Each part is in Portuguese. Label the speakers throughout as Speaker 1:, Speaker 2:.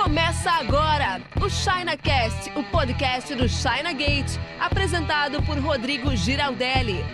Speaker 1: Começa agora o ChinaCast, o podcast do China Gate, apresentado por Rodrigo Giraldelli.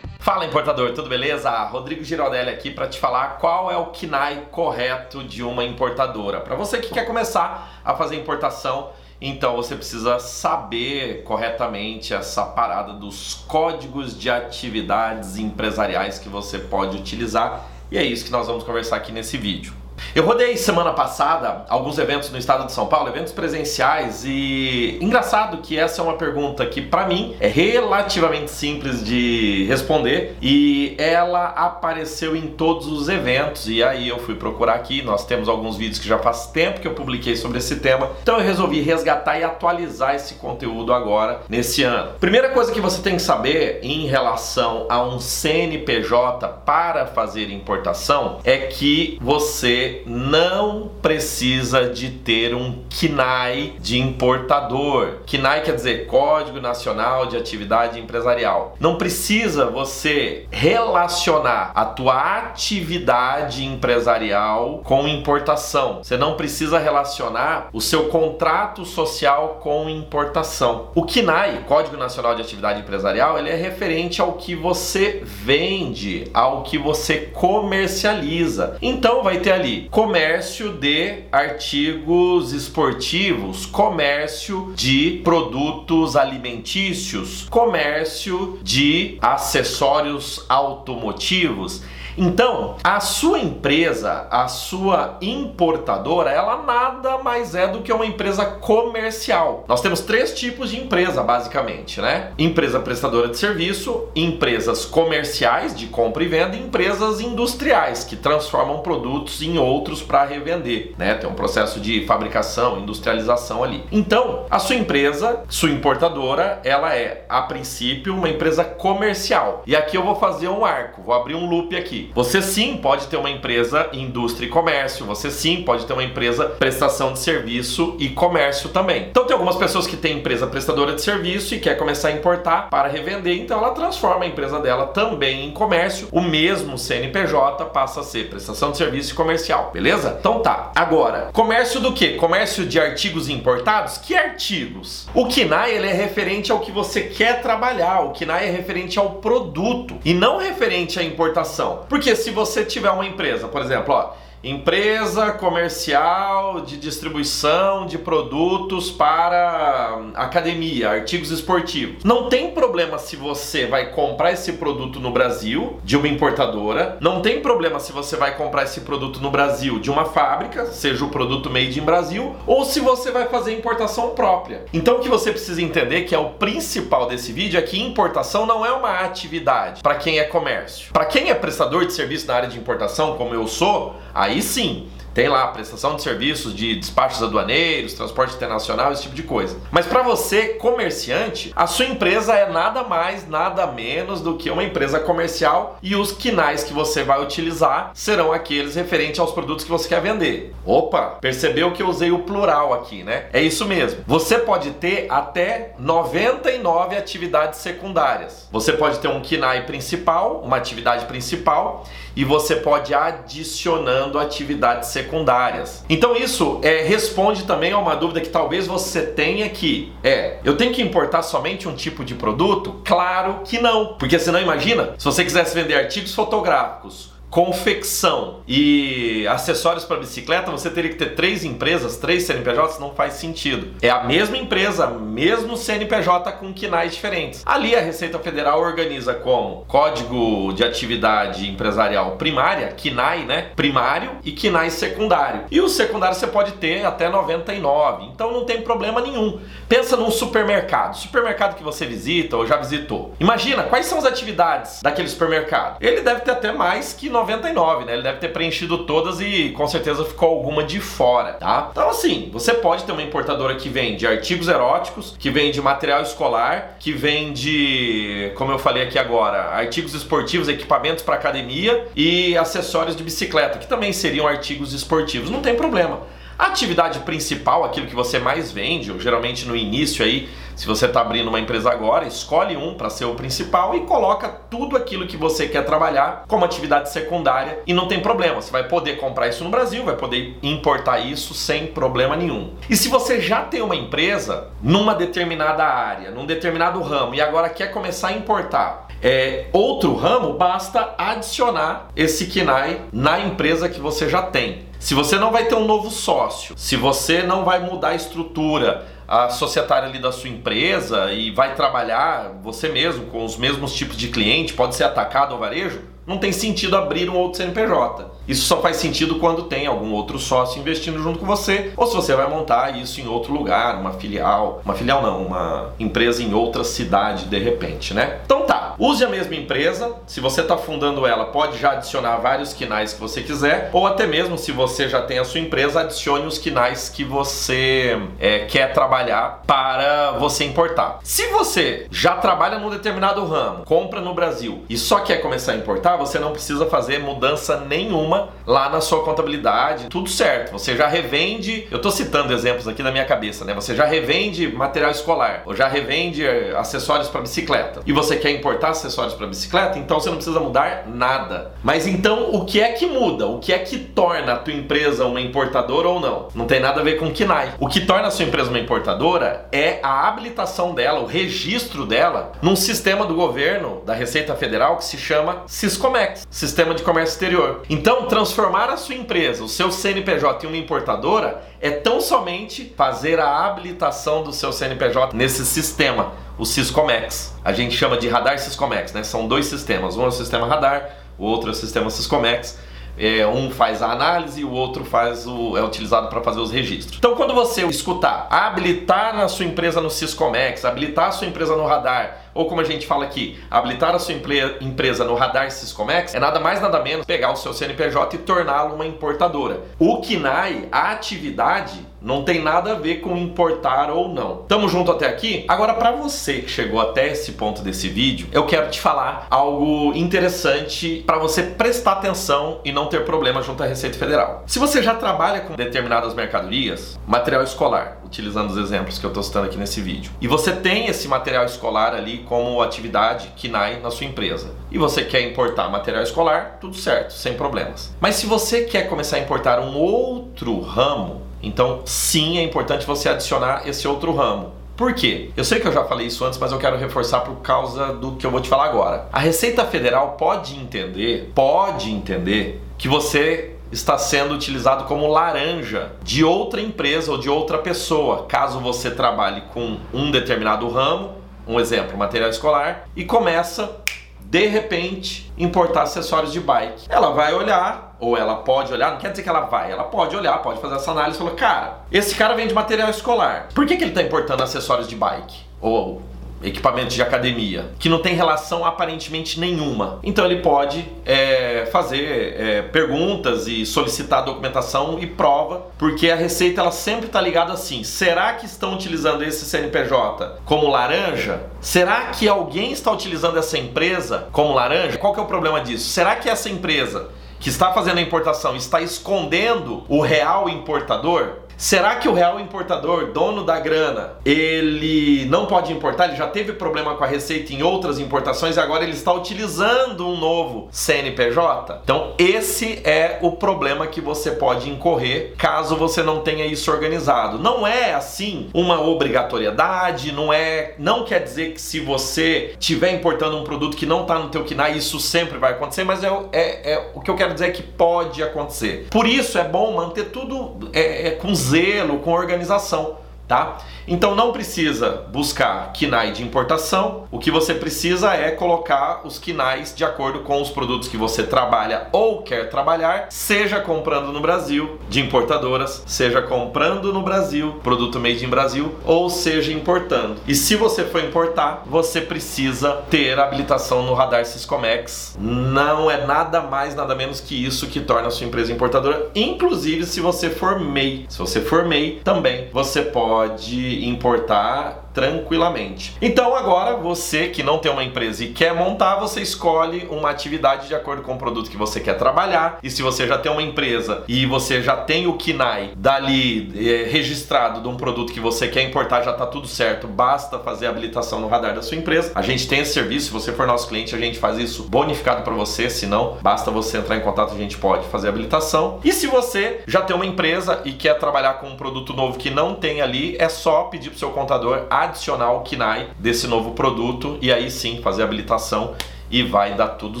Speaker 2: Fala importador, tudo beleza? Rodrigo Giraldelli aqui para te falar qual é o KNAI correto de uma importadora. Para você que quer começar a fazer importação, então você precisa saber corretamente essa parada dos códigos de atividades empresariais que você pode utilizar e é isso que nós vamos conversar aqui nesse vídeo. Eu rodei semana passada alguns eventos no estado de São Paulo, eventos presenciais, e engraçado que essa é uma pergunta que para mim é relativamente simples de responder e ela apareceu em todos os eventos e aí eu fui procurar aqui, nós temos alguns vídeos que já faz tempo que eu publiquei sobre esse tema, então eu resolvi resgatar e atualizar esse conteúdo agora nesse ano. Primeira coisa que você tem que saber em relação a um CNPJ para fazer importação é que você não precisa de ter um KNAI de importador. KNAI quer dizer Código Nacional de Atividade Empresarial. Não precisa você relacionar a tua atividade empresarial com importação. Você não precisa relacionar o seu contrato social com importação. O KNAI, Código Nacional de Atividade Empresarial, ele é referente ao que você vende, ao que você comercializa. Então vai ter ali comércio de artigos esportivos, comércio de produtos alimentícios, comércio de acessórios automotivos. Então, a sua empresa, a sua importadora, ela nada mais é do que uma empresa comercial. Nós temos três tipos de empresa, basicamente, né? Empresa prestadora de serviço, empresas comerciais de compra e venda e empresas industriais que transformam produtos em outros para revender, né? Tem um processo de fabricação, industrialização ali. Então, a sua empresa, sua importadora, ela é, a princípio, uma empresa comercial. E aqui eu vou fazer um arco, vou abrir um loop aqui. Você sim pode ter uma empresa indústria e comércio, você sim pode ter uma empresa prestação de serviço e comércio também. Então tem algumas pessoas que têm empresa prestadora de serviço e quer começar a importar para revender, então ela transforma a empresa dela também em comércio. O mesmo CNPJ passa a ser prestação de serviço comercial, beleza? Então tá. Agora, comércio do que? Comércio de artigos importados? Que artigos? O KINAI ele é referente ao que você quer trabalhar, o KINAI é referente ao produto e não referente à importação. Porque se você tiver uma empresa, por exemplo, ó, empresa comercial de distribuição de produtos para academia, artigos esportivos. Não tem problema se você vai comprar esse produto no Brasil de uma importadora, não tem problema se você vai comprar esse produto no Brasil de uma fábrica, seja o produto made in Brasil, ou se você vai fazer importação própria. Então o que você precisa entender que é o principal desse vídeo é que importação não é uma atividade para quem é comércio. Para quem é prestador de serviço na área de importação, como eu sou, Aí sim, tem lá prestação de serviços de despachos aduaneiros, transporte internacional, esse tipo de coisa. Mas para você, comerciante, a sua empresa é nada mais, nada menos do que uma empresa comercial e os quinais que você vai utilizar serão aqueles referentes aos produtos que você quer vender. Opa, percebeu que eu usei o plural aqui, né? É isso mesmo. Você pode ter até 99 atividades secundárias. Você pode ter um KINAI principal, uma atividade principal, e você pode adicionando atividades secundárias secundárias. Então isso é, responde também a uma dúvida que talvez você tenha que é, eu tenho que importar somente um tipo de produto? Claro que não, porque senão imagina, se você quisesse vender artigos fotográficos confecção e acessórios para bicicleta, você teria que ter três empresas, três CNPJs, não faz sentido. É a mesma empresa, mesmo CNPJ com quinais diferentes. Ali a Receita Federal organiza como Código de Atividade Empresarial Primária, KINAI, né? Primário e KINAI secundário. E o secundário você pode ter até 99, então não tem problema nenhum. Pensa num supermercado, supermercado que você visita ou já visitou. Imagina quais são as atividades daquele supermercado. Ele deve ter até mais que 99 99, né? Ele deve ter preenchido todas e com certeza ficou alguma de fora, tá? Então, assim, você pode ter uma importadora que vende artigos eróticos, que vende material escolar, que vende, como eu falei aqui agora, artigos esportivos, equipamentos para academia e acessórios de bicicleta, que também seriam artigos esportivos. Não tem problema. A atividade principal, aquilo que você mais vende, ou geralmente no início aí Se você está abrindo uma empresa agora, escolhe um para ser o principal e coloca tudo aquilo que você quer trabalhar como atividade secundária e não tem problema. Você vai poder comprar isso no Brasil, vai poder importar isso sem problema nenhum. E se você já tem uma empresa numa determinada área, num determinado ramo e agora quer começar a importar é, outro ramo, basta adicionar esse KINAI na empresa que você já tem. Se você não vai ter um novo sócio, se você não vai mudar a estrutura, a societária ali da sua empresa e vai trabalhar você mesmo com os mesmos tipos de cliente, pode ser atacado ou varejo, não tem sentido abrir um outro CNPJ. Isso só faz sentido quando tem algum outro sócio investindo junto com você, ou se você vai montar isso em outro lugar, uma filial, uma filial não, uma empresa em outra cidade de repente, né? Então tá, use a mesma empresa. Se você está fundando ela, pode já adicionar vários quinais que você quiser, ou até mesmo se você já tem a sua empresa, adicione os quinais que você é, quer trabalhar para você importar. Se você já trabalha num determinado ramo, compra no Brasil e só quer começar a importar, você não precisa fazer mudança nenhuma lá na sua contabilidade, tudo certo. Você já revende, eu estou citando exemplos aqui na minha cabeça, né? Você já revende material escolar, ou já revende eh, acessórios para bicicleta. E você quer importar acessórios para bicicleta, então você não precisa mudar nada. Mas então o que é que muda? O que é que torna a tua empresa uma importadora ou não? Não tem nada a ver com KINAI. O que torna a sua empresa uma importadora é a habilitação dela, o registro dela num sistema do governo, da Receita Federal, que se chama Siscomex, Sistema de Comércio Exterior. Então, transformar a sua empresa, o seu CNPJ em uma importadora, é tão somente fazer a habilitação do seu CNPJ nesse sistema, o Siscomex. A gente chama de radar Siscomex, né? São dois sistemas, um é o sistema radar, o outro é o sistema Siscomex. É, um faz a análise e o outro faz o, é utilizado para fazer os registros. Então, quando você escutar habilitar a sua empresa no Siscomex, habilitar a sua empresa no radar, ou como a gente fala aqui, habilitar a sua empresa no radar Siscomex, é nada mais nada menos pegar o seu CNPJ e torná-lo uma importadora. O KINAI, a atividade, não tem nada a ver com importar ou não. Tamo junto até aqui? Agora, para você que chegou até esse ponto desse vídeo, eu quero te falar algo interessante para você prestar atenção e não ter problema junto à Receita Federal. Se você já trabalha com determinadas mercadorias, material escolar, utilizando os exemplos que eu estou citando aqui nesse vídeo, e você tem esse material escolar ali como atividade KINAI na sua empresa, e você quer importar material escolar, tudo certo, sem problemas. Mas se você quer começar a importar um outro ramo, então, sim, é importante você adicionar esse outro ramo. Por quê? Eu sei que eu já falei isso antes, mas eu quero reforçar por causa do que eu vou te falar agora. A Receita Federal pode entender, pode entender que você está sendo utilizado como laranja de outra empresa ou de outra pessoa, caso você trabalhe com um determinado ramo, um exemplo, material escolar, e começa de repente importar acessórios de bike. Ela vai olhar, ou ela pode olhar, não quer dizer que ela vai, ela pode olhar, pode fazer essa análise e falar: cara, esse cara vende material escolar, por que, que ele está importando acessórios de bike? Ou equipamentos de academia, que não tem relação aparentemente nenhuma. Então ele pode é, fazer é, perguntas e solicitar documentação e prova, porque a receita ela sempre está ligada assim: será que estão utilizando esse CNPJ como laranja? Será que alguém está utilizando essa empresa como laranja? Qual que é o problema disso? Será que essa empresa que está fazendo a importação está escondendo o real importador? Será que o real importador, dono da grana, ele não pode importar? Ele já teve problema com a receita em outras importações e agora ele está utilizando um novo CNPJ? Então, esse é o problema que você pode incorrer caso você não tenha isso organizado. Não é assim uma obrigatoriedade, não é, não quer dizer que se você estiver importando um produto que não está no teu KINAI, isso sempre vai acontecer, mas é, é, é, o que eu quero dizer é que pode acontecer. Por isso é bom manter tudo é, é com zelo, com organização tá? Então não precisa buscar KINAI de importação, o que você precisa é colocar os KINAIs de acordo com os produtos que você trabalha ou quer trabalhar, seja comprando no Brasil, de importadoras, seja comprando no Brasil, produto made in Brasil, ou seja importando. E se você for importar, você precisa ter habilitação no radar Siscomex. Não é nada mais, nada menos que isso que torna a sua empresa importadora, inclusive se você for MEI. Se você for MEI, também você pode pode importar tranquilamente. Então agora você que não tem uma empresa e quer montar, você escolhe uma atividade de acordo com o produto que você quer trabalhar. E se você já tem uma empresa e você já tem o KINAI dali é, registrado de um produto que você quer importar, já está tudo certo, basta fazer a habilitação no radar da sua empresa. A gente tem esse serviço, se você for nosso cliente, a gente faz isso bonificado para você, se não, basta você entrar em contato, a gente pode fazer a habilitação. E se você já tem uma empresa e quer trabalhar com um produto novo que não tem ali, é só pedir para o seu contador adicionar o KINAI desse novo produto e aí sim fazer a habilitação e vai dar tudo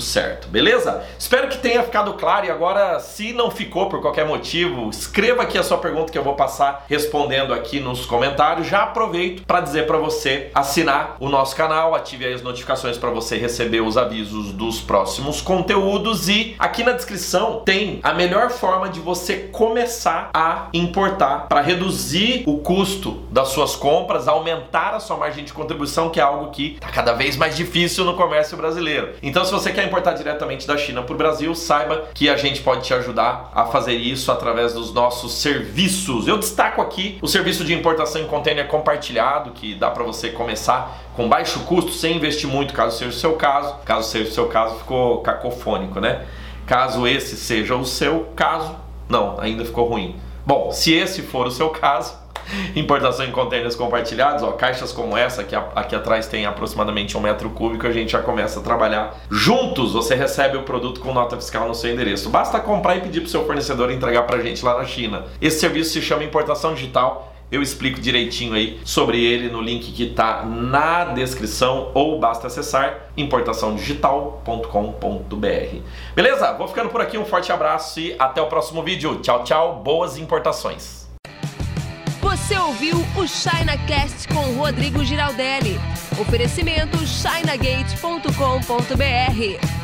Speaker 2: certo, beleza? Espero que tenha ficado claro e agora, se não ficou por qualquer motivo, escreva aqui a sua pergunta que eu vou passar respondendo aqui nos comentários. Já aproveito para dizer para você assinar o nosso canal, ative as notificações para você receber os avisos dos próximos conteúdos e aqui na descrição tem a melhor forma de você começar a importar para reduzir o custo das suas compras, aumentar a sua margem de contribuição, que é algo que está cada vez mais difícil no comércio brasileiro Então, se você quer importar diretamente da China para o Brasil, saiba que a gente pode te ajudar a fazer isso através dos nossos serviços. Eu destaco aqui o serviço de importação em container compartilhado, que dá para você começar com baixo custo, sem investir muito, caso seja o seu caso. Caso seja o seu caso, ficou cacofônico, né? Caso esse seja o seu caso, não, ainda ficou ruim. Bom, se esse for o seu caso, importação em contêineres compartilhados, ó, caixas como essa, que aqui atrás tem aproximadamente um metro cúbico, a gente já começa a trabalhar juntos. Você recebe o produto com nota fiscal no seu endereço. Basta comprar e pedir para o seu fornecedor entregar para a gente lá na China. Esse serviço se chama importação digital. Eu explico direitinho aí sobre ele no link que está na descrição ou basta acessar importaçãodigital.com.br. Beleza? Vou ficando por aqui, um forte abraço e até o próximo vídeo. Tchau, tchau, boas importações.
Speaker 1: Você ouviu o ChinaCast com Rodrigo Giraldelli. Oferecimento chinagate.com.br.